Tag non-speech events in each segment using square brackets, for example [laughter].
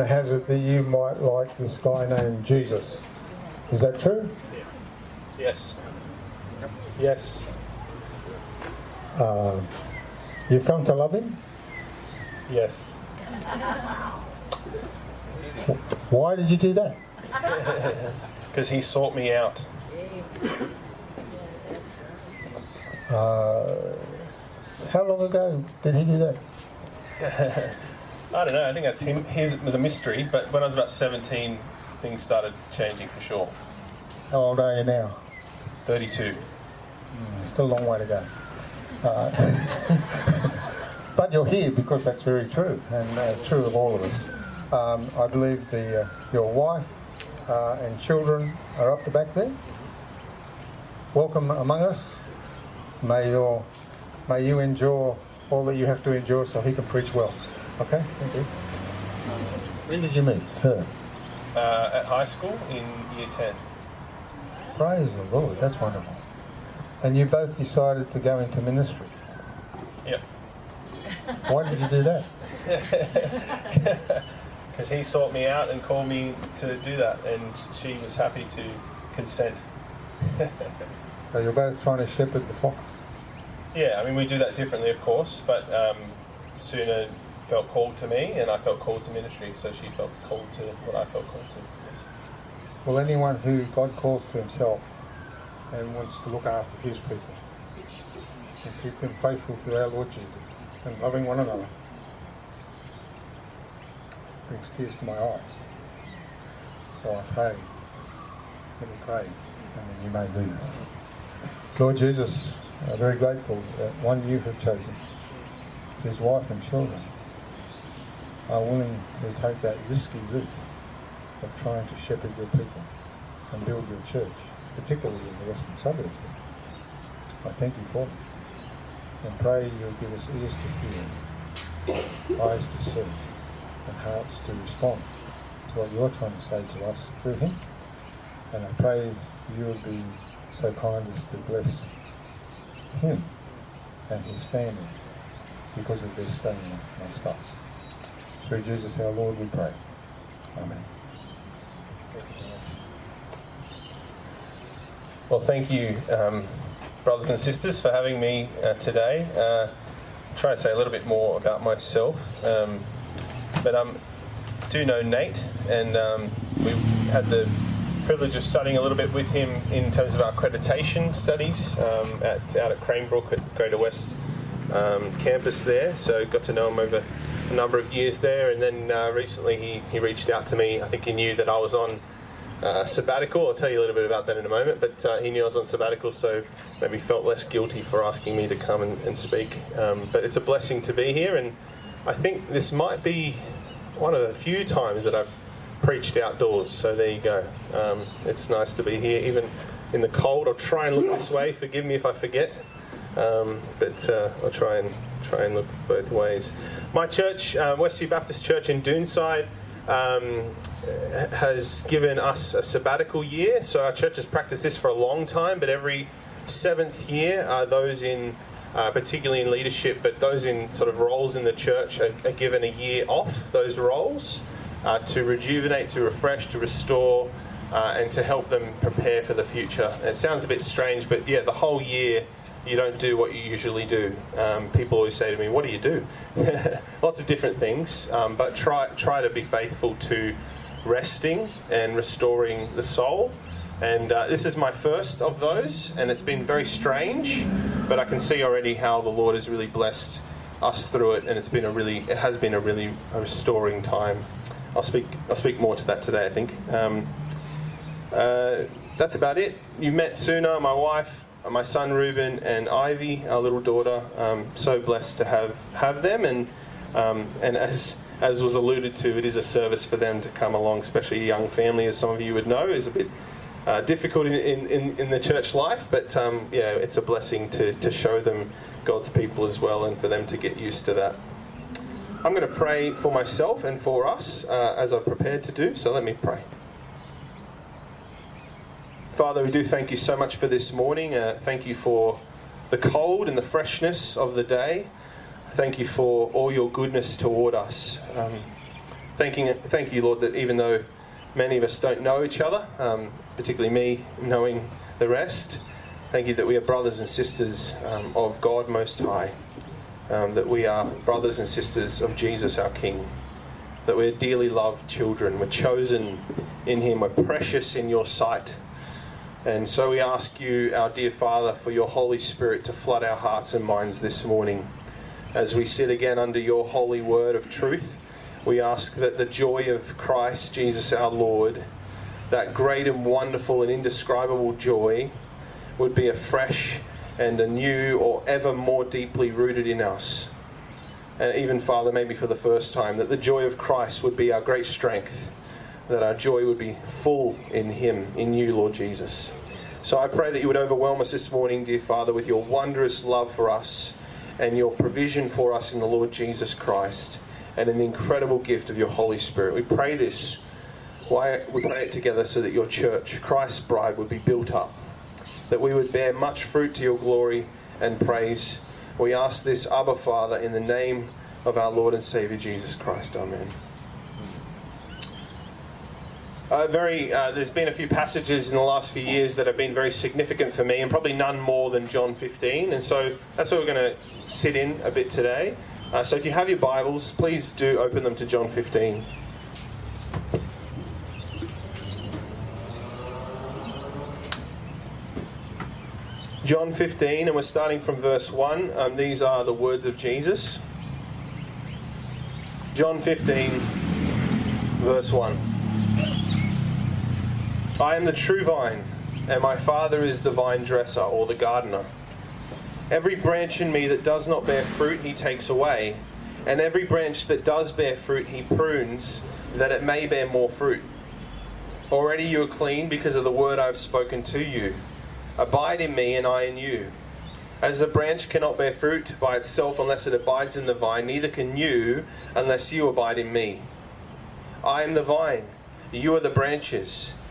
rumour has it that you might like this guy named Jesus. Is that true? Yes. Yes. Uh, you've come to love him? Yes. Why did you do that? [laughs] Because he sought me out. Uh, how long ago did he do that? [laughs] I don't know. I think that's him. His the mystery. But when I was about seventeen, things started changing for sure. How old are you now? Thirty-two. Still a long way to go. Uh, [laughs] but you're here because that's very true, and uh, true of all of us. Um, I believe the uh, your wife uh, and children are up the back there. Welcome among us. May your may you endure all that you have to endure, so he can preach well. Okay, thank you. When did you meet her? Uh, at high school in year ten. Praise the Lord. That's wonderful. And you both decided to go into ministry. Yep. [laughs] Why did you do that? [laughs] Because he sought me out and called me to do that, and she was happy to consent. [laughs] So you're both trying to shepherd the flock. Yeah, I mean we do that differently, of course, but um, Suna felt called to me, and I felt called to ministry, so she felt called to what I felt called to. Well, anyone who God calls to himself and wants to look after his people and keep them faithful to our Lord Jesus and loving one another brings tears to my eyes. So I pray, let me pray, and you may lead. Lord Jesus, I'm very grateful that one you have chosen, his wife and children, are willing to take that risky route of trying to shepherd your people and build your church, particularly in the western suburbs. I thank you for them. And pray you'll give us ears to hear, eyes to see, and hearts to respond to what you're trying to say to us through him. And I pray you'll be so kind as to bless him and his family because of their staying amongst us. Through Jesus our Lord we pray. Amen. Well, thank you, um, brothers and sisters, for having me uh, today. Uh, try to say a little bit more about myself, um, but I um, do know Nate, and um, we had the privilege of studying a little bit with him in terms of our accreditation studies um, at, out at Cranebrook at Greater West um, campus there. So got to know him over a number of years there, and then uh, recently he, he reached out to me. I think he knew that I was on uh, sabbatical. I'll tell you a little bit about that in a moment. But uh, he knew I was on sabbatical, so maybe felt less guilty for asking me to come and, and speak. Um, but it's a blessing to be here, and I think this might be one of the few times that I've preached outdoors. So there you go. Um, it's nice to be here, even in the cold. I'll try and look this way. Forgive me if I forget, um, but uh, I'll try and try and look both ways. My church, uh, Westview Baptist Church in Doonside. Um, has given us a sabbatical year. So our church has practiced this for a long time, but every seventh year, uh, those in uh, particularly in leadership, but those in sort of roles in the church are, are given a year off those roles uh, to rejuvenate, to refresh, to restore, uh, and to help them prepare for the future. It sounds a bit strange, but yeah, the whole year you don't do what you usually do. Um, people always say to me, "What do you do?" [laughs] Lots of different things, um, but try try to be faithful to resting and restoring the soul. And uh, this is my first of those, and it's been very strange, but I can see already how the Lord has really blessed us through it, and it's been a really, it has been a really restoring time. I'll speak, I'll speak more to that today, I think. Um, uh, that's about it. You met Suna, my wife, my son Ruben, and Ivy, our little daughter. Um, so blessed to have have them, and um, and as as was alluded to, it is a service for them to come along, especially a young family, as some of you would know, is a bit uh, difficult in, in, in, the church life, but um, yeah, it's a blessing to, to show them God's people as well and for them to get used to that. I'm going to pray for myself and for us uh, as I've prepared to do, so let me pray. Father, we do thank you so much for this morning. Uh, thank you for the cold and the freshness of the day. Thank you for all your goodness toward us. Um, thanking, thank you, Lord, that even though many of us don't know each other, um, particularly me knowing the rest, thank you that we are brothers and sisters um, of God Most High, um, that we are brothers and sisters of Jesus our King, that we're dearly loved children, we're chosen in Him, we're precious in your sight. And so we ask you, our dear Father, for your Holy Spirit to flood our hearts and minds this morning as we sit again under your holy word of truth. We ask that the joy of Christ, Jesus our Lord, that great and wonderful and indescribable joy, would be afresh and anew or ever more deeply rooted in us. And even, Father, maybe for the first time, that the joy of Christ would be our great strength that our joy would be full in Him, in you, Lord Jesus. So I pray that you would overwhelm us this morning, dear Father, with your wondrous love for us and your provision for us in the Lord Jesus Christ and in the incredible gift of your Holy Spirit. We pray this. We pray it together so that your church, Christ's bride, would be built up, that we would bear much fruit to your glory and praise. We ask this, Abba Father, in the name of our Lord and Savior Jesus Christ. Amen. Uh, very, uh, there's been a few passages in the last few years that have been very significant for me, and probably none more than John 15. And so that's what we're going to sit in a bit today. Uh, so if you have your Bibles, please do open them to John 15. John 15, and we're starting from verse 1. Um, these are the words of Jesus. John 15, verse 1. I am the true vine, and my Father is the vine dresser or the gardener. Every branch in me that does not bear fruit, he takes away, and every branch that does bear fruit, he prunes, that it may bear more fruit. Already you are clean because of the word I have spoken to you. Abide in me, and I in you. As the branch cannot bear fruit by itself unless it abides in the vine, neither can you unless you abide in me. I am the vine, you are the branches.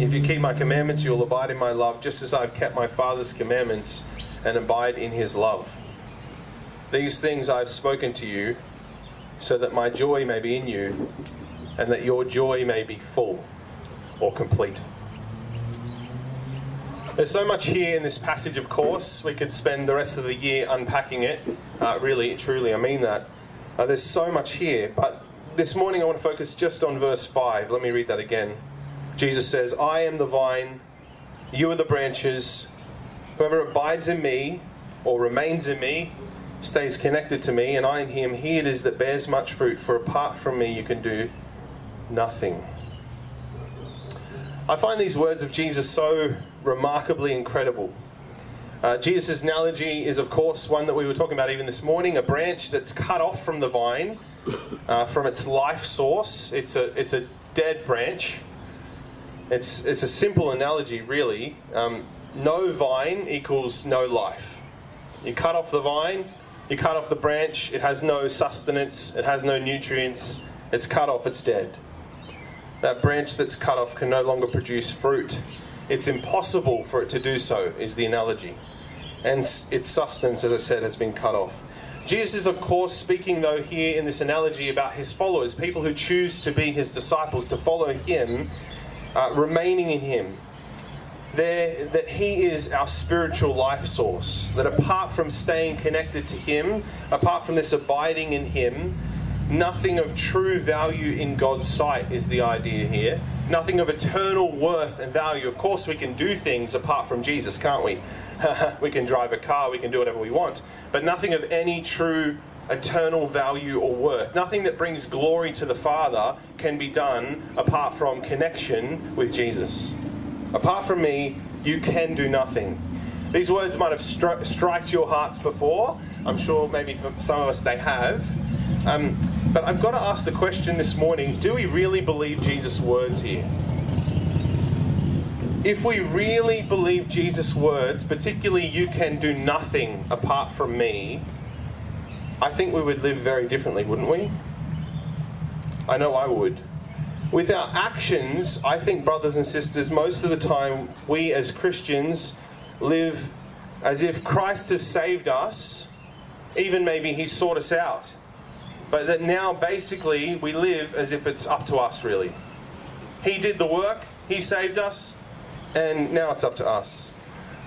If you keep my commandments, you'll abide in my love, just as I've kept my Father's commandments and abide in his love. These things I've spoken to you, so that my joy may be in you, and that your joy may be full or complete. There's so much here in this passage, of course. We could spend the rest of the year unpacking it. Uh, really, truly, I mean that. Uh, there's so much here. But this morning I want to focus just on verse 5. Let me read that again. Jesus says, I am the vine, you are the branches. Whoever abides in me or remains in me stays connected to me, and I in him. He it is that bears much fruit, for apart from me you can do nothing. I find these words of Jesus so remarkably incredible. Uh, Jesus' analogy is, of course, one that we were talking about even this morning a branch that's cut off from the vine, uh, from its life source. It's a, it's a dead branch. It's, it's a simple analogy, really. Um, no vine equals no life. You cut off the vine, you cut off the branch, it has no sustenance, it has no nutrients, it's cut off, it's dead. That branch that's cut off can no longer produce fruit. It's impossible for it to do so, is the analogy. And its sustenance, as I said, has been cut off. Jesus is, of course, speaking, though, here in this analogy about his followers, people who choose to be his disciples, to follow him uh, remaining in Him. There, that He is our spiritual life source. That apart from staying connected to Him, apart from this abiding in Him, nothing of true value in God's sight is the idea here. Nothing of eternal worth and value. Of course, we can do things apart from Jesus, can't we? [laughs] we can drive a car, we can do whatever we want, but nothing of any true eternal value or worth. Nothing that brings glory to the Father can be done apart from connection with Jesus. Apart from me, you can do nothing. These words might have struck your hearts before. I'm sure maybe for some of us they have. Um, But I've got to ask the question this morning do we really believe Jesus' words here? If we really believe Jesus' words, particularly you can do nothing apart from me, I think we would live very differently, wouldn't we? I know I would. With our actions, I think, brothers and sisters, most of the time we as Christians live as if Christ has saved us, even maybe He sought us out. But that now basically we live as if it's up to us, really. He did the work, He saved us, and now it's up to us.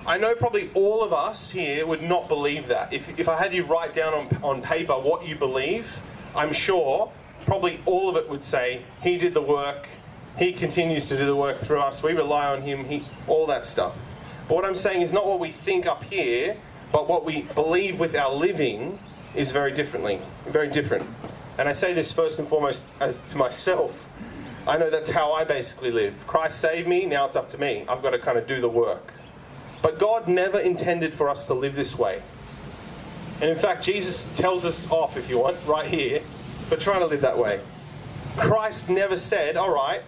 I know probably all of us here would not believe that. If, if I had you write down on, on paper what you believe, I'm sure probably all of it would say, He did the work, He continues to do the work through us, we rely on Him, he, all that stuff. But what I'm saying is not what we think up here, but what we believe with our living is very differently, very different. And I say this first and foremost as to myself. I know that's how I basically live. Christ saved me, now it's up to me. I've got to kind of do the work. But God never intended for us to live this way. And in fact, Jesus tells us off, if you want, right here, for trying to live that way. Christ never said, All right,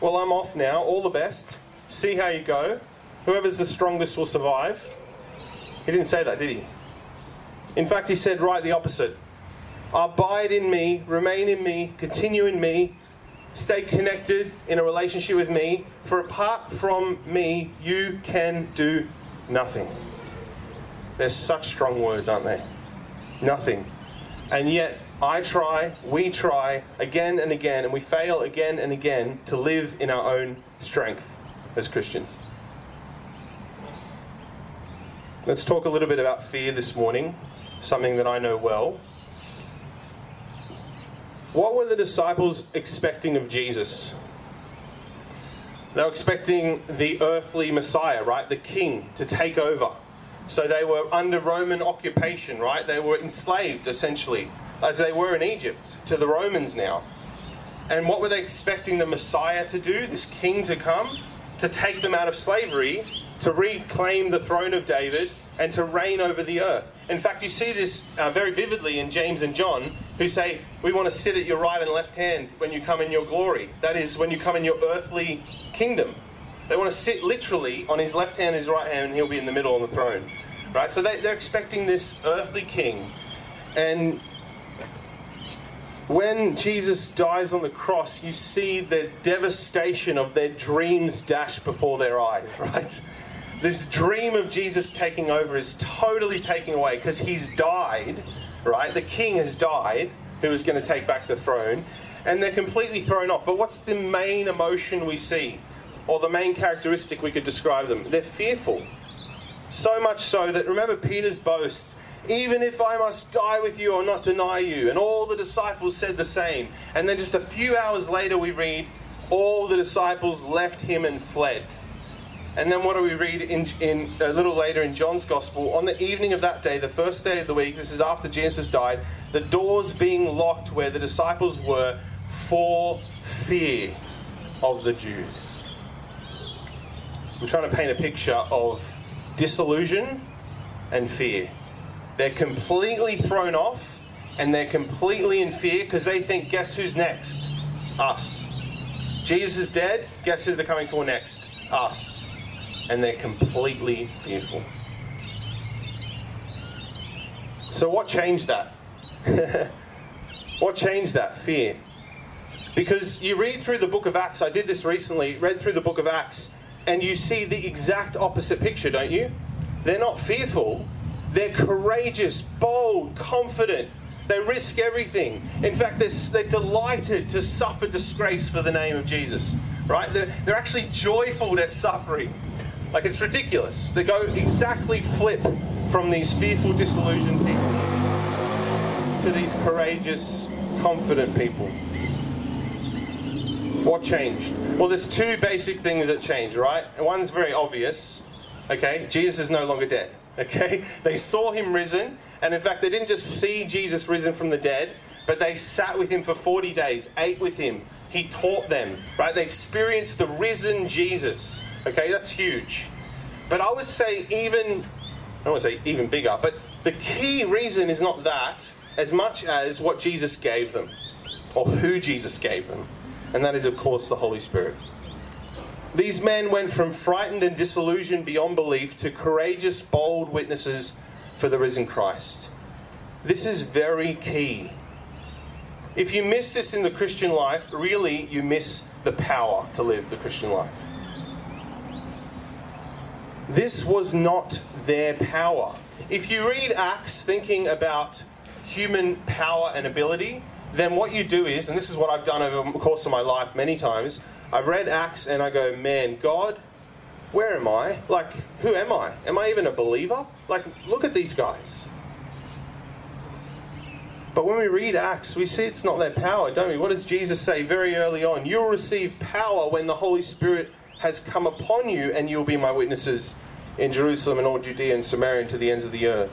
well, I'm off now, all the best, see how you go. Whoever's the strongest will survive. He didn't say that, did he? In fact, he said right the opposite Abide in me, remain in me, continue in me, stay connected in a relationship with me, for apart from me, you can do nothing. There's such strong words, aren't they? Nothing. And yet, I try, we try again and again, and we fail again and again to live in our own strength as Christians. Let's talk a little bit about fear this morning, something that I know well. What were the disciples expecting of Jesus? They were expecting the earthly Messiah, right? The king to take over. So they were under Roman occupation, right? They were enslaved, essentially, as they were in Egypt, to the Romans now. And what were they expecting the Messiah to do? This king to come? To take them out of slavery, to reclaim the throne of David, and to reign over the earth. In fact, you see this uh, very vividly in James and John, who say, We want to sit at your right and left hand when you come in your glory. That is, when you come in your earthly kingdom. They want to sit literally on his left hand and his right hand, and he'll be in the middle on the throne. Right? So they, they're expecting this earthly king. And when Jesus dies on the cross, you see the devastation of their dreams dashed before their eyes, [laughs] right? This dream of Jesus taking over is totally taken away because he's died, right? The king has died, who is going to take back the throne, and they're completely thrown off. But what's the main emotion we see, or the main characteristic we could describe them? They're fearful. So much so that, remember Peter's boast even if I must die with you, I'll not deny you. And all the disciples said the same. And then just a few hours later, we read, all the disciples left him and fled. And then what do we read in, in, a little later in John's Gospel? On the evening of that day, the first day of the week, this is after Jesus died, the doors being locked where the disciples were for fear of the Jews. I'm trying to paint a picture of disillusion and fear. They're completely thrown off and they're completely in fear because they think, guess who's next? Us. Jesus is dead. Guess who they're coming for next? Us. And they're completely fearful. So, what changed that? [laughs] what changed that? Fear. Because you read through the book of Acts, I did this recently, read through the book of Acts, and you see the exact opposite picture, don't you? They're not fearful, they're courageous, bold, confident. They risk everything. In fact, they're, they're delighted to suffer disgrace for the name of Jesus. Right? They're, they're actually joyful at suffering. Like it's ridiculous. They go exactly flip from these fearful, disillusioned people to these courageous, confident people. What changed? Well, there's two basic things that changed, right? One's very obvious. Okay, Jesus is no longer dead. [laughs] Okay? They saw him risen, and in fact, they didn't just see Jesus risen from the dead, but they sat with him for 40 days, ate with him. He taught them, right? They experienced the risen Jesus. Okay, that's huge. But I would say, even, I to say even bigger, but the key reason is not that as much as what Jesus gave them. or who Jesus gave them, and that is, of course, the Holy Spirit. These men went from frightened and disillusioned beyond belief to courageous, bold witnesses for the risen Christ. This is very key. If you miss this in the Christian life, really you miss the power to live the Christian life. This was not their power. If you read Acts thinking about human power and ability, then what you do is, and this is what I've done over the course of my life many times, I've read Acts and I go, man, God, where am I? Like, who am I? Am I even a believer? Like, look at these guys. But when we read Acts, we see it's not their power, don't we? What does Jesus say very early on? You'll receive power when the Holy Spirit has come upon you, and you'll be my witnesses in Jerusalem and all Judea and Samaria and to the ends of the earth.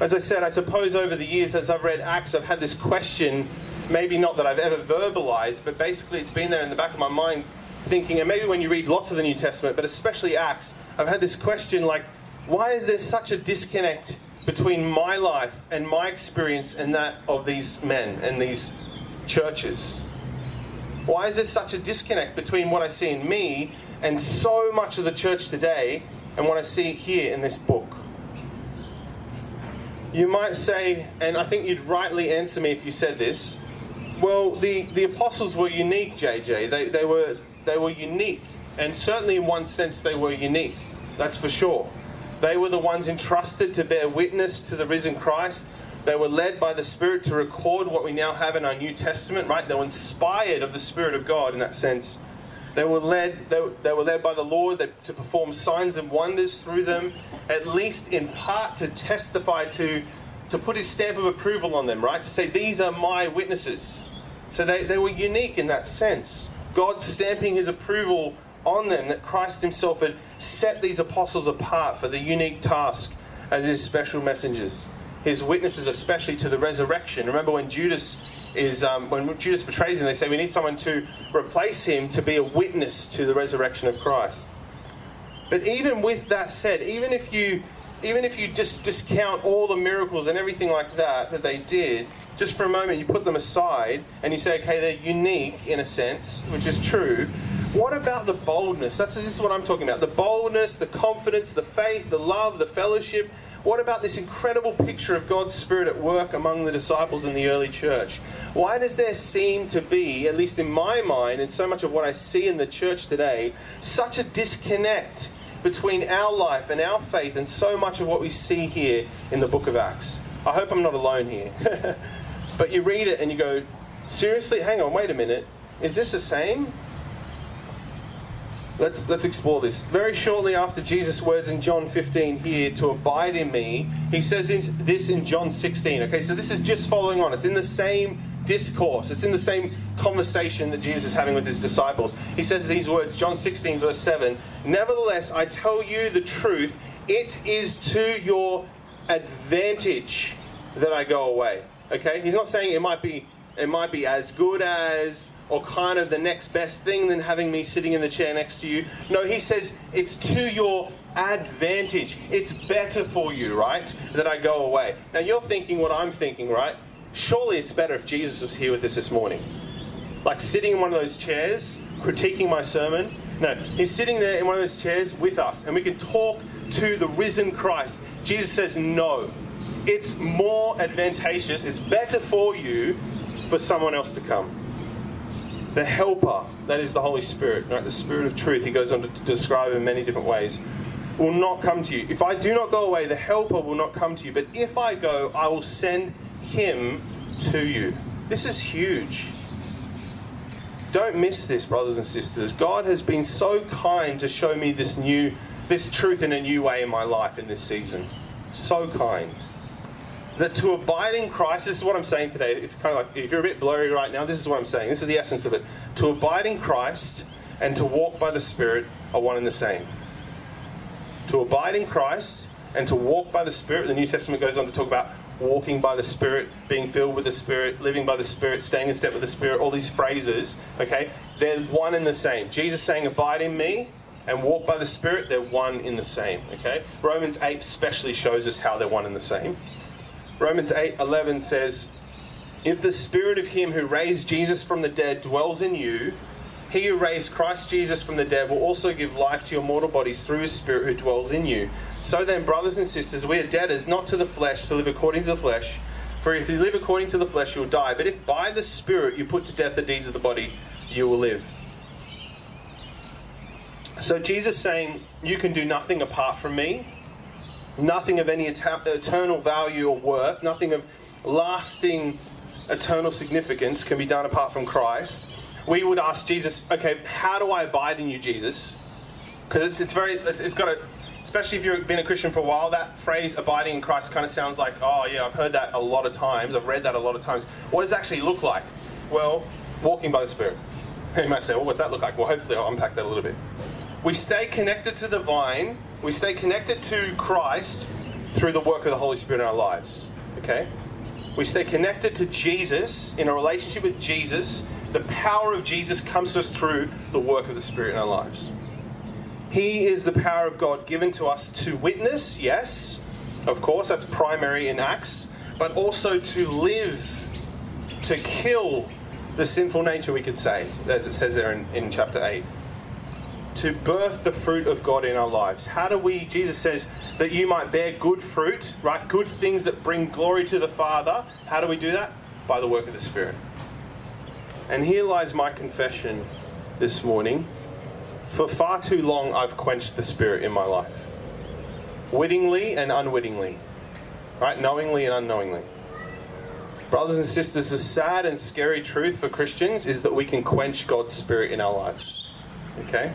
As I said, I suppose over the years as I've read Acts, I've had this question, maybe not that I've ever verbalized, but basically it's been there in the back of my mind, thinking, and maybe when you read lots of the New Testament, but especially Acts, I've had this question like, why is there such a disconnect between my life and my experience and that of these men and these churches? Why is there such a disconnect between what I see in me and so much of the church today and what I see here in this book? You might say, and I think you'd rightly answer me if you said this, well, the, the apostles were unique, JJ. They, they, were, they were unique. And certainly, in one sense, they were unique. That's for sure. They were the ones entrusted to bear witness to the risen Christ. They were led by the Spirit to record what we now have in our New Testament, right? They were inspired of the Spirit of God in that sense. They were led, they, they were led by the Lord to perform signs and wonders through them, at least in part to testify to, to put his stamp of approval on them, right? To say, these are my witnesses. So they, they were unique in that sense. God stamping his approval on them that Christ himself had set these apostles apart for the unique task as his special messengers. His witnesses, especially to the resurrection. Remember when Judas is um, when Judas betrays him, they say we need someone to replace him to be a witness to the resurrection of Christ. But even with that said, even if you even if you just discount all the miracles and everything like that that they did, just for a moment you put them aside and you say, okay, they're unique in a sense, which is true. What about the boldness? That's this is what I'm talking about. The boldness, the confidence, the faith, the love, the fellowship, what about this incredible picture of God's Spirit at work among the disciples in the early church? Why does there seem to be, at least in my mind, and so much of what I see in the church today, such a disconnect between our life and our faith and so much of what we see here in the book of Acts? I hope I'm not alone here. [laughs] but you read it and you go, seriously, hang on, wait a minute. Is this the same? Let's, let's explore this. Very shortly after Jesus' words in John 15 here, to abide in me, he says in, this in John 16. Okay, so this is just following on. It's in the same discourse, it's in the same conversation that Jesus is having with his disciples. He says these words, John 16, verse 7 Nevertheless, I tell you the truth, it is to your advantage that I go away. Okay? He's not saying it might be it might be as good as or kind of the next best thing than having me sitting in the chair next to you. No, he says it's to your advantage. It's better for you, right? That I go away. Now you're thinking what I'm thinking, right? Surely it's better if Jesus was here with us this morning. Like sitting in one of those chairs, critiquing my sermon. No, he's sitting there in one of those chairs with us, and we can talk to the risen Christ. Jesus says, No. It's more advantageous, it's better for you for someone else to come the helper, that is the Holy Spirit, right? the Spirit of truth, he goes on to, describe in many different ways, will not come to you. If I do not go away, the helper will not come to you. But if I go, I will send him to you. This is huge. Don't miss this, brothers and sisters. God has been so kind to show me this new this truth in a new way in my life in this season. So kind that to abide in Christ, this is what I'm saying today. If, kind of like, if you're a bit blurry right now, this is what I'm saying. This is the essence of it. To abide in Christ and to walk by the Spirit are one and the same. To abide in Christ and to walk by the Spirit, the New Testament goes on to talk about walking by the Spirit, being filled with the Spirit, living by the Spirit, staying in step with the Spirit, all these phrases, okay? They're one and the same. Jesus saying, Abide in me and walk by the Spirit, they're one in the same, okay? Romans 8 especially shows us how they're one and the same. Romans 8:11 says, If the spirit of him who raised Jesus from the dead dwells in you, he who raised Christ Jesus from the dead will also give life to your mortal bodies through his spirit who dwells in you. So then, brothers and sisters, we are debtors not to the flesh to live according to the flesh. For if you live according to the flesh, you'll die. But if by the spirit you put to death the deeds of the body, you will live. So Jesus saying, You can do nothing apart from me, nothing of any eternal value or worth, nothing of lasting eternal significance can be done apart from Christ. We would ask Jesus, okay, how do I abide in you, Jesus? Because it's, it's very, it's, it's got a, especially if you've been a Christian for a while, that phrase abiding in Christ kind of sounds like, oh yeah, I've heard that a lot of times, I've read that a lot of times. What does it actually look like? Well, walking by the Spirit. [laughs] You might say, well, what does that look like? Well, hopefully I'll unpack that a little bit. We stay connected to the vine, we stay connected to Christ through the work of the Holy Spirit in our lives. Okay? We stay connected to Jesus in a relationship with Jesus. The power of Jesus comes to us through the work of the Spirit in our lives. He is the power of God given to us to witness, yes, of course, that's primary in Acts, but also to live, to kill the sinful nature, we could say, as it says there in, in chapter 8. To birth the fruit of God in our lives. How do we, Jesus says, that you might bear good fruit, right? Good things that bring glory to the Father. How do we do that? By the work of the Spirit. And here lies my confession this morning. For far too long, I've quenched the Spirit in my life, wittingly and unwittingly, right? Knowingly and unknowingly. Brothers and sisters, the sad and scary truth for Christians is that we can quench God's Spirit in our lives. Okay?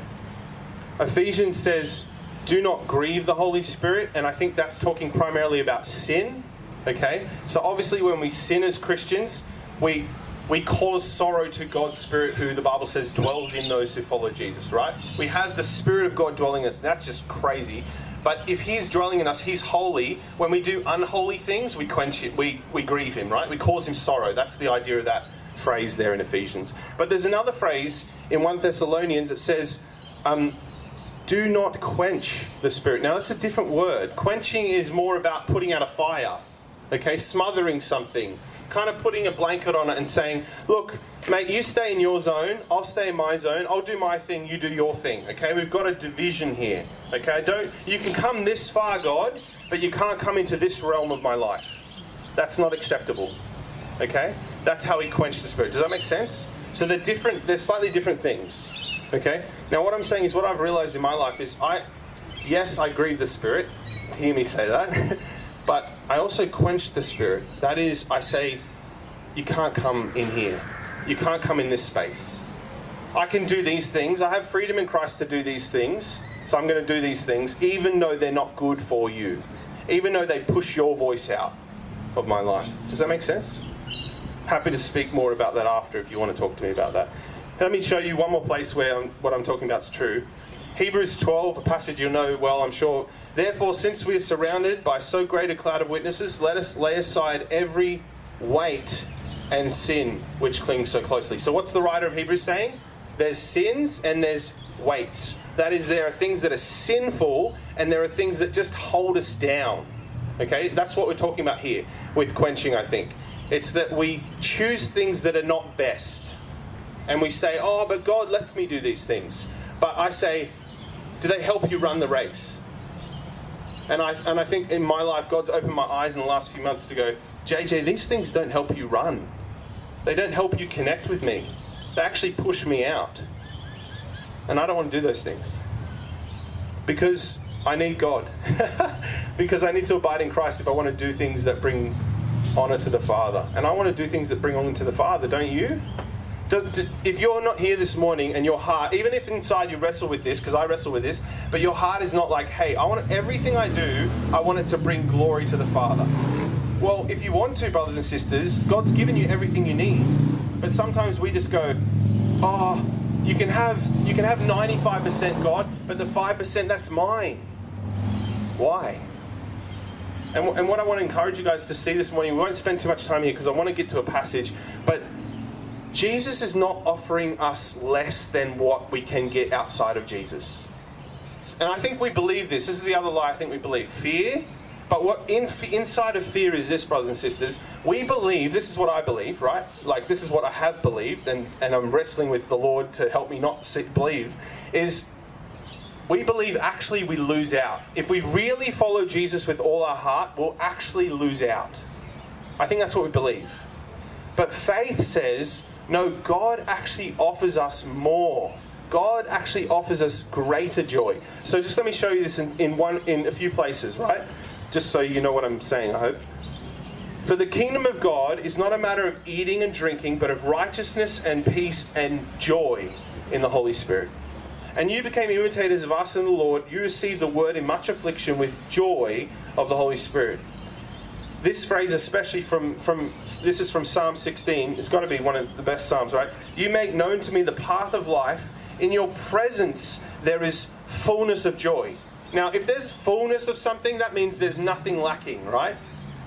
Ephesians says, do not grieve the Holy Spirit, and I think that's talking primarily about sin. Okay? So obviously, when we sin as Christians, we we cause sorrow to God's Spirit, who the Bible says dwells in those who follow Jesus, right? We have the Spirit of God dwelling in us. That's just crazy. But if He's dwelling in us, He's holy. When we do unholy things, we quench it, we, we grieve Him, right? We cause Him sorrow. That's the idea of that phrase there in Ephesians. But there's another phrase in 1 Thessalonians that says, um, do not quench the Spirit. Now, that's a different word. Quenching is more about putting out a fire, okay? Smothering something kind of putting a blanket on it and saying, look, mate, you stay in your zone, I'll stay in my zone, I'll do my thing, you do your thing. Okay, we've got a division here. Okay, don't you can come this far, God, but you can't come into this realm of my life. That's not acceptable. Okay? That's how he quenched the spirit. Does that make sense? So they're different, they're slightly different things. Okay? Now what I'm saying is what I've realized in my life is I yes, I grieve the spirit. Hear me say that. [laughs] But I also quench the spirit. That is, I say, you can't come in here. You can't come in this space. I can do these things. I have freedom in Christ to do these things. So I'm going to do these things, even though they're not good for you, even though they push your voice out of my life. Does that make sense? Happy to speak more about that after if you want to talk to me about that. Let me show you one more place where I'm, what I'm talking about is true. Hebrews 12, a passage you'll know well, I'm sure. Therefore, since we are surrounded by so great a cloud of witnesses, let us lay aside every weight and sin which clings so closely. So, what's the writer of Hebrews saying? There's sins and there's weights. That is, there are things that are sinful and there are things that just hold us down. Okay, that's what we're talking about here with quenching, I think. It's that we choose things that are not best. And we say, oh, but God lets me do these things. But I say, do they help you run the race? And I, and I think in my life, God's opened my eyes in the last few months to go, JJ, these things don't help you run. They don't help you connect with me. They actually push me out. And I don't want to do those things. Because I need God. [laughs] because I need to abide in Christ if I want to do things that bring honor to the Father. And I want to do things that bring honor to the Father, don't you? If you're not here this morning and your heart, even if inside you wrestle with this, because I wrestle with this, but your heart is not like, hey, I want everything I do, I want it to bring glory to the Father. Well, if you want to, brothers and sisters, God's given you everything you need. But sometimes we just go, oh, you can have you can have 95% God, but the 5% that's mine. Why? And, and what I want to encourage you guys to see this morning, we won't spend too much time here because I want to get to a passage, but Jesus is not offering us less than what we can get outside of Jesus. And I think we believe this. This is the other lie I think we believe. Fear But what in, inside of fear is this, brothers and sisters. We believe, this is what I believe, right? Like, this is what I have believed, and, and I'm wrestling with the Lord to help me not see, believe, is we believe actually we lose out. If we really follow Jesus with all our heart, we'll actually lose out. I think that's what we believe. But faith says, no, God actually offers us more. God actually offers us greater joy. So just let me show you this in, in one in a few places, right? Just so you know what I'm saying, I hope. For the kingdom of God is not a matter of eating and drinking, but of righteousness and peace and joy in the Holy Spirit. And you became imitators of us and the Lord. You received the word in much affliction with joy of the Holy Spirit. This phrase, especially from, from this is from Psalm 16. It's got to be one of the best psalms, right? You make known to me the path of life. In your presence there is fullness of joy. Now, if there's fullness of something, that means there's nothing lacking, right?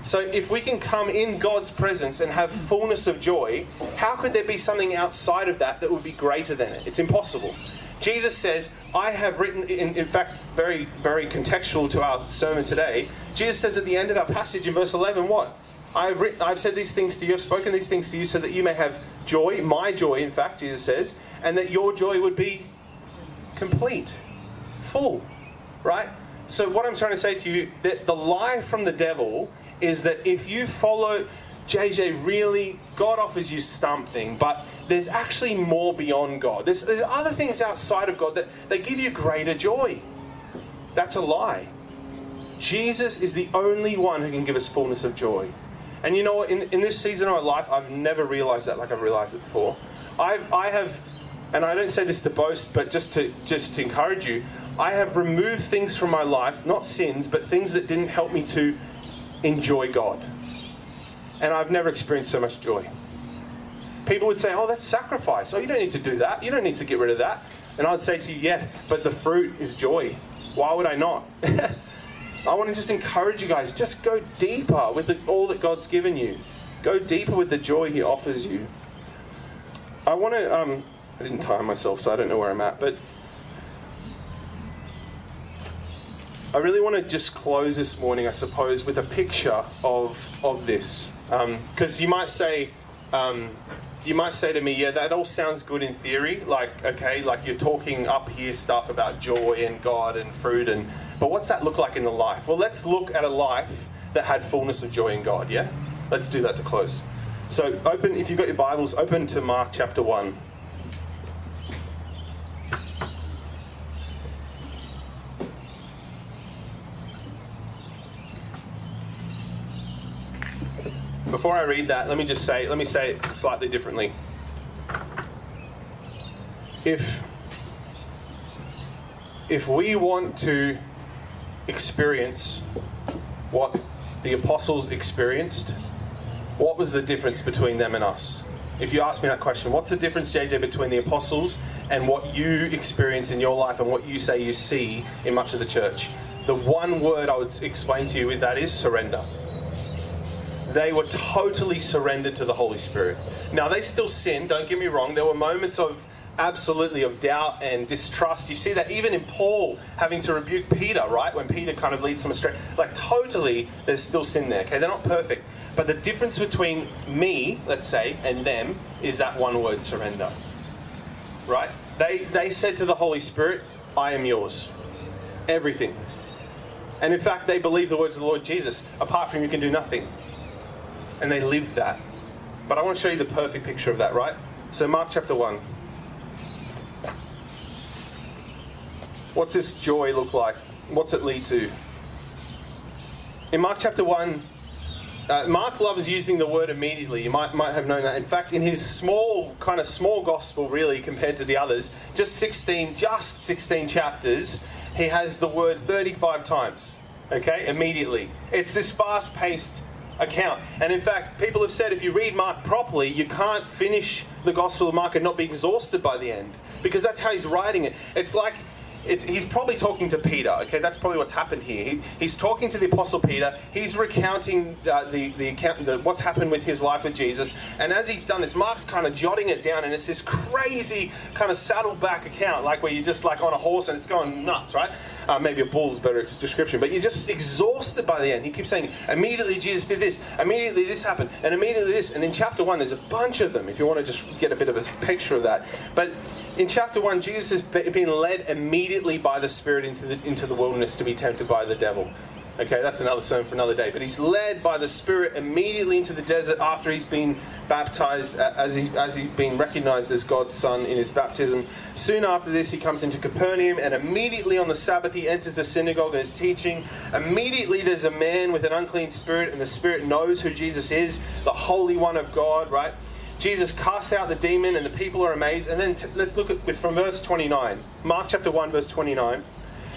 So if we can come in God's presence and have fullness of joy, how could there be something outside of that that would be greater than it? It's impossible. Jesus says, I have written, in, in fact, very, very contextual to our sermon today, Jesus says at the end of our passage in verse 11, what? I've, written, I've said these things to you, I've spoken these things to you so that you may have joy, my joy, in fact, Jesus says, and that your joy would be complete, full, right? So, what I'm trying to say to you, that the lie from the devil is that if you follow JJ, really, God offers you something, but there's actually more beyond God. There's, there's other things outside of God that, that give you greater joy. That's a lie. Jesus is the only one who can give us fullness of joy. And you know what? In, in this season of my life, I've never realized that like I've realized it before. I've, I have, and I don't say this to boast, but just to, just to encourage you, I have removed things from my life, not sins, but things that didn't help me to enjoy God. And I've never experienced so much joy. People would say, Oh, that's sacrifice. Oh, you don't need to do that. You don't need to get rid of that. And I'd say to you, Yeah, but the fruit is joy. Why would I not? [laughs] I want to just encourage you guys, just go deeper with the, all that God's given you. Go deeper with the joy He offers you. I want to, um, I didn't time myself, so I don't know where I'm at, but I really want to just close this morning, I suppose, with a picture of, of this. Because um, you might say, um, you might say to me, yeah, that all sounds good in theory. Like, okay, like you're talking up here stuff about joy and God and fruit, and but what's that look like in the life? Well, let's look at a life that had fullness of joy in God. Yeah, let's do that to close. So, open if you've got your Bibles, open to Mark chapter one. Before I read that, let me just say, let me say it slightly differently. If if we want to experience what the apostles experienced, what was the difference between them and us? If you ask me that question, what's the difference, JJ, between the apostles and what you experience in your life and what you say you see in much of the church? The one word I would explain to you with that is surrender they were totally surrendered to the Holy Spirit. Now, they still sinned, don't get me wrong. There were moments of absolutely of doubt and distrust. You see that even in Paul having to rebuke Peter, right? When Peter kind of leads him astray. Like, totally, there's still sin there, okay? They're not perfect. But the difference between me, let's say, and them is that one word surrender, right? They, they said to the Holy Spirit, I am yours. Everything. And in fact, they believe the words of the Lord Jesus. Apart from you can do nothing and they lived that. But I want to show you the perfect picture of that, right? So, Mark chapter 1. What's this joy look like? What's it lead to? In Mark chapter 1, uh, Mark loves using the word immediately. You might, might have known that. In fact, in his small, kind of small gospel, really, compared to the others, just 16, just 16 chapters, he has the word 35 times. Okay, immediately. It's this fast paced account. And in fact, people have said if you read Mark properly, you can't finish the Gospel of Mark and not be exhausted by the end because that's how he's writing it. It's like it's, he's probably talking to Peter. Okay, that's probably what's happened here. He, he's talking to the apostle Peter. He's recounting uh, the the account, the, what's happened with his life with Jesus. And as he's done this, Mark's kind of jotting it down, and it's this crazy kind of saddleback account, like where you're just like on a horse and it's going nuts, right? Uh, maybe a bull's better description, but you're just exhausted by the end. He keeps saying, immediately Jesus did this, immediately this happened, and immediately this. And in chapter 1, there's a bunch of them, if you want to just get a bit of a picture of that. But in chapter 1, Jesus has been led immediately by the Spirit into the, into the wilderness to be tempted by the devil. Okay, that's another sermon for another day. But he's led by the Spirit immediately into the desert after he's been baptized, uh, as, he, as he's been recognized as God's Son in his baptism. Soon after this, he comes into Capernaum, and immediately on the Sabbath, he enters the synagogue and is teaching. Immediately, there's a man with an unclean spirit, and the Spirit knows who Jesus is, the Holy One of God, right? Jesus casts out the demon, and the people are amazed. And then t- let's look at from verse 29. Mark chapter 1, verse 29.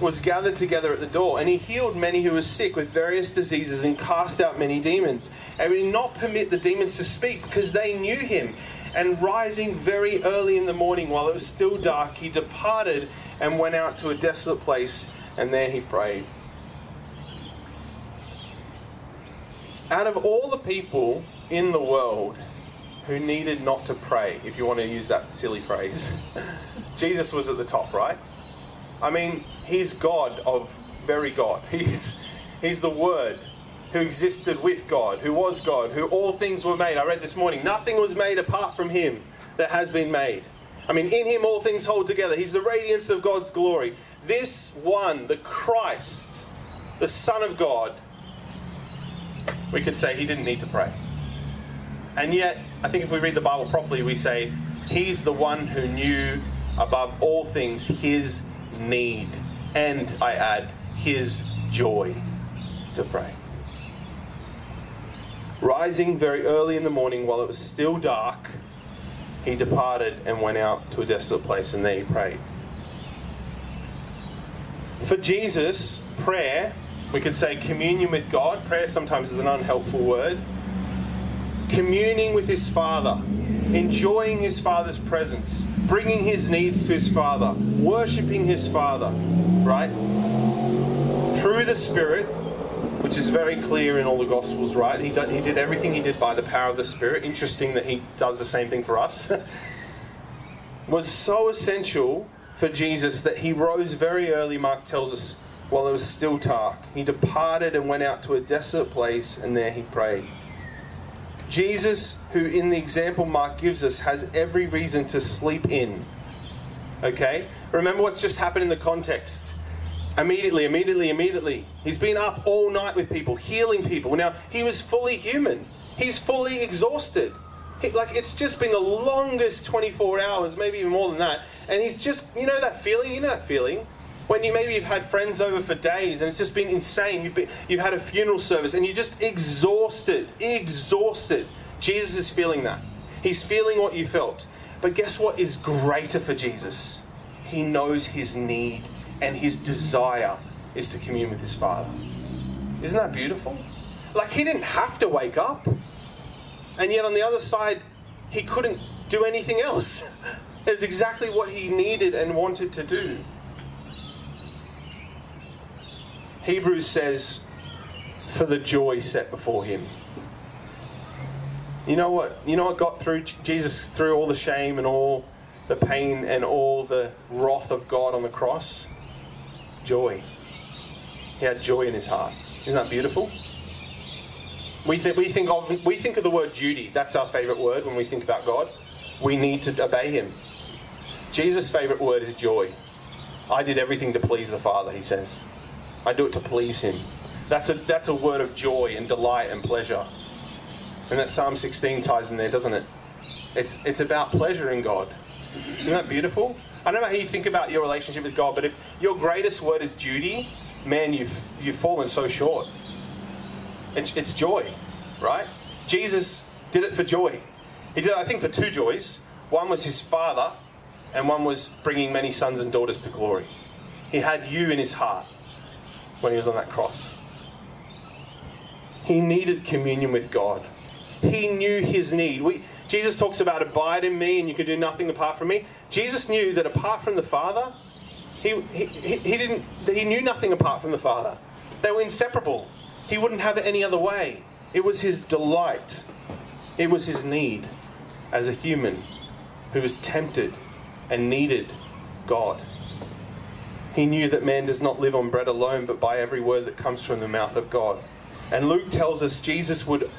was gathered together at the door, and he healed many who were sick with various diseases and cast out many demons. And he did not permit the demons to speak because they knew him. And rising very early in the morning, while it was still dark, he departed and went out to a desolate place, and there he prayed. Out of all the people in the world who needed not to pray, if you want to use that silly phrase, [laughs] Jesus was at the top, right? I mean, he's God of very God. He's, he's the Word who existed with God, who was God, who all things were made. I read this morning, nothing was made apart from him that has been made. I mean, in him all things hold together. He's the radiance of God's glory. This one, the Christ, the Son of God, we could say he didn't need to pray. And yet, I think if we read the Bible properly, we say he's the one who knew above all things his need, and I add, his joy to pray. Rising very early in the morning while it was still dark, he departed and went out to a desolate place, and there he prayed. For Jesus, prayer, we could say communion with God. Prayer sometimes is an unhelpful word. Communing with his Father, enjoying his Father's presence, bringing his needs to his Father, worshipping his Father, right? Through the Spirit, which is very clear in all the Gospels, right? He, did, he did everything he did by the power of the Spirit. Interesting that he does the same thing for us. [laughs] was so essential for Jesus that he rose very early, Mark tells us, while it was still dark. He departed and went out to a desolate place, and there he prayed. Jesus, who in the example Mark gives us, has every reason to sleep in. Okay? Remember what's just happened in the context. Immediately, immediately, immediately. He's been up all night with people, healing people. Now, he was fully human, he's fully exhausted. He, like, it's just been the longest 24 hours, maybe even more than that. And he's just, you know that feeling? You know that feeling? When you maybe you've had friends over for days and it's just been insane. You've, been, you've had a funeral service and you're just exhausted, exhausted. Jesus is feeling that. He's feeling what you felt. But guess what is greater for Jesus? He knows his need and his desire is to commune with his Father. Isn't that beautiful? Like he didn't have to wake up. And yet on the other side, he couldn't do anything else. [laughs] It's exactly what he needed and wanted to do. Hebrews says, for the joy set before him. You know what? You know what got through Jesus through all the shame and all the pain and all the wrath of God on the cross? Joy. He had joy in his heart. Isn't that beautiful? We think, we think of we think of the word duty. That's our favorite word when we think about God. We need to obey Him. Jesus' favorite word is joy. I did everything to please the Father. He says. I do it to please Him. That's a, that's a word of joy and delight and pleasure. And that Psalm 16 ties in there, doesn't it? It's, it's about pleasure in God. Isn't that beautiful? I don't know how you think about your relationship with God, but if your greatest word is duty, man, you've, you've fallen so short. It's, it's joy, right? Jesus did it for joy. He did it, I think, for two joys. One was his father, and one was bringing many sons and daughters to glory. He had you in his heart when he was on that cross. He needed communion with God. He knew his need. We, Jesus talks about abide in me and you can do nothing apart from me. Jesus knew that apart from the Father, he, he, he, didn't, he knew nothing apart from the Father. They were inseparable. He wouldn't have it any other way. It was his delight. It was his need as a human who was tempted and needed God. He knew that man does not live on bread alone, but by every word that comes from the mouth of God. And Luke tells us Jesus would,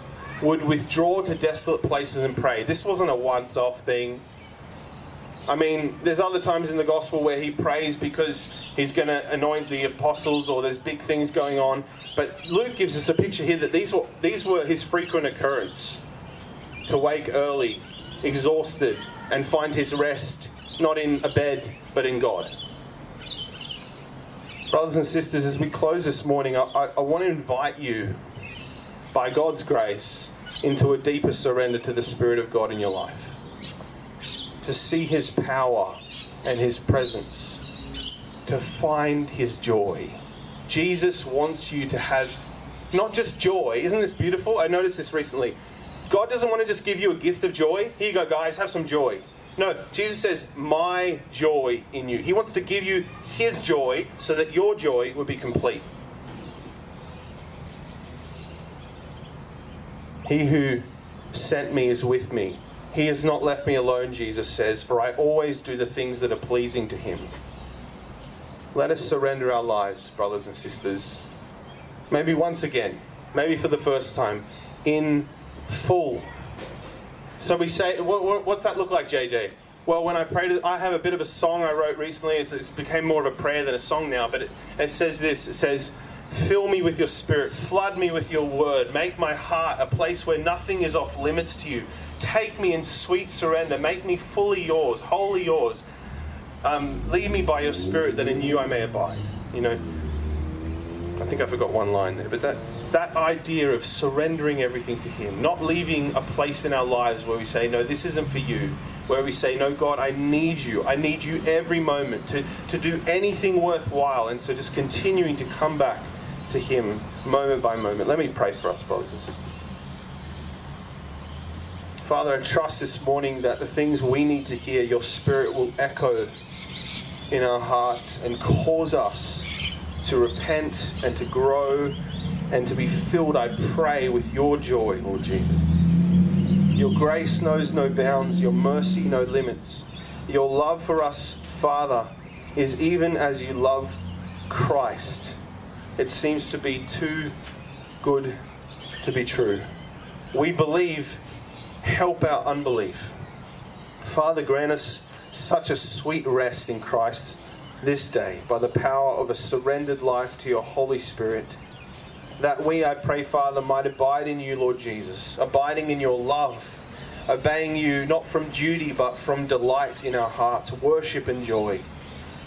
would withdraw to desolate places and pray. This wasn't a once off thing. I mean, there's other times in the gospel where he prays because he's going to anoint the apostles or there's big things going on. But Luke gives us a picture here that these were, these were his frequent occurrence to wake early, exhausted, and find his rest not in a bed, but in God. Brothers and sisters, as we close this morning, I, I, I want to invite you, by God's grace, into a deeper surrender to the Spirit of God in your life. To see His power and His presence. To find His joy. Jesus wants you to have not just joy. Isn't this beautiful? I noticed this recently. God doesn't want to just give you a gift of joy. Here you go, guys, have some joy. No, Jesus says, My joy in you. He wants to give you His joy so that your joy will be complete. He who sent me is with me. He has not left me alone, Jesus says, for I always do the things that are pleasing to Him. Let us surrender our lives, brothers and sisters. Maybe once again, maybe for the first time, in full so we say, what, what's that look like, JJ? Well, when I prayed, I have a bit of a song I wrote recently. It's, it's became more of a prayer than a song now, but it, it says this it says, Fill me with your spirit, flood me with your word, make my heart a place where nothing is off limits to you. Take me in sweet surrender, make me fully yours, wholly yours. Um, lead me by your spirit that in you I may abide. You know, I think I forgot one line there, but that that idea of surrendering everything to Him, not leaving a place in our lives where we say, No, this isn't for you, where we say, No, God, I need you. I need you every moment to, to do anything worthwhile. And so just continuing to come back to Him moment by moment. Let me pray for us, brothers and sisters. Father, I trust this morning that the things we need to hear, your Spirit will echo in our hearts and cause us to repent and to grow and to be filled, I pray, with your joy, Lord Jesus. Your grace knows no bounds, your mercy no limits. Your love for us, Father, is even as you love Christ. It seems to be too good to be true. We believe, help our unbelief. Father, grant us such a sweet rest in Christ this day by the power of a surrendered life to your Holy Spirit that we, I pray, Father, might abide in you, Lord Jesus, abiding in your love, obeying you not from duty but from delight in our hearts, worship and joy,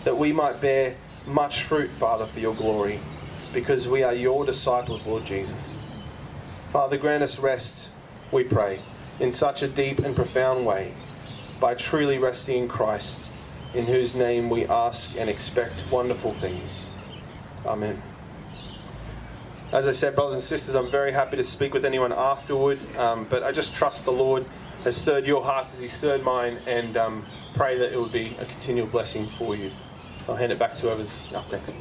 that we might bear much fruit, Father, for your glory, because we are your disciples, Lord Jesus. Father, grant us rest, we pray, in such a deep and profound way, by truly resting in Christ, in whose name we ask and expect wonderful things. Amen. As I said, brothers and sisters, I'm very happy to speak with anyone afterward, um, but I just trust the Lord has stirred your hearts as He stirred mine, and um, pray that it will be a continual blessing for you. So I'll hand it back to whoever's up next.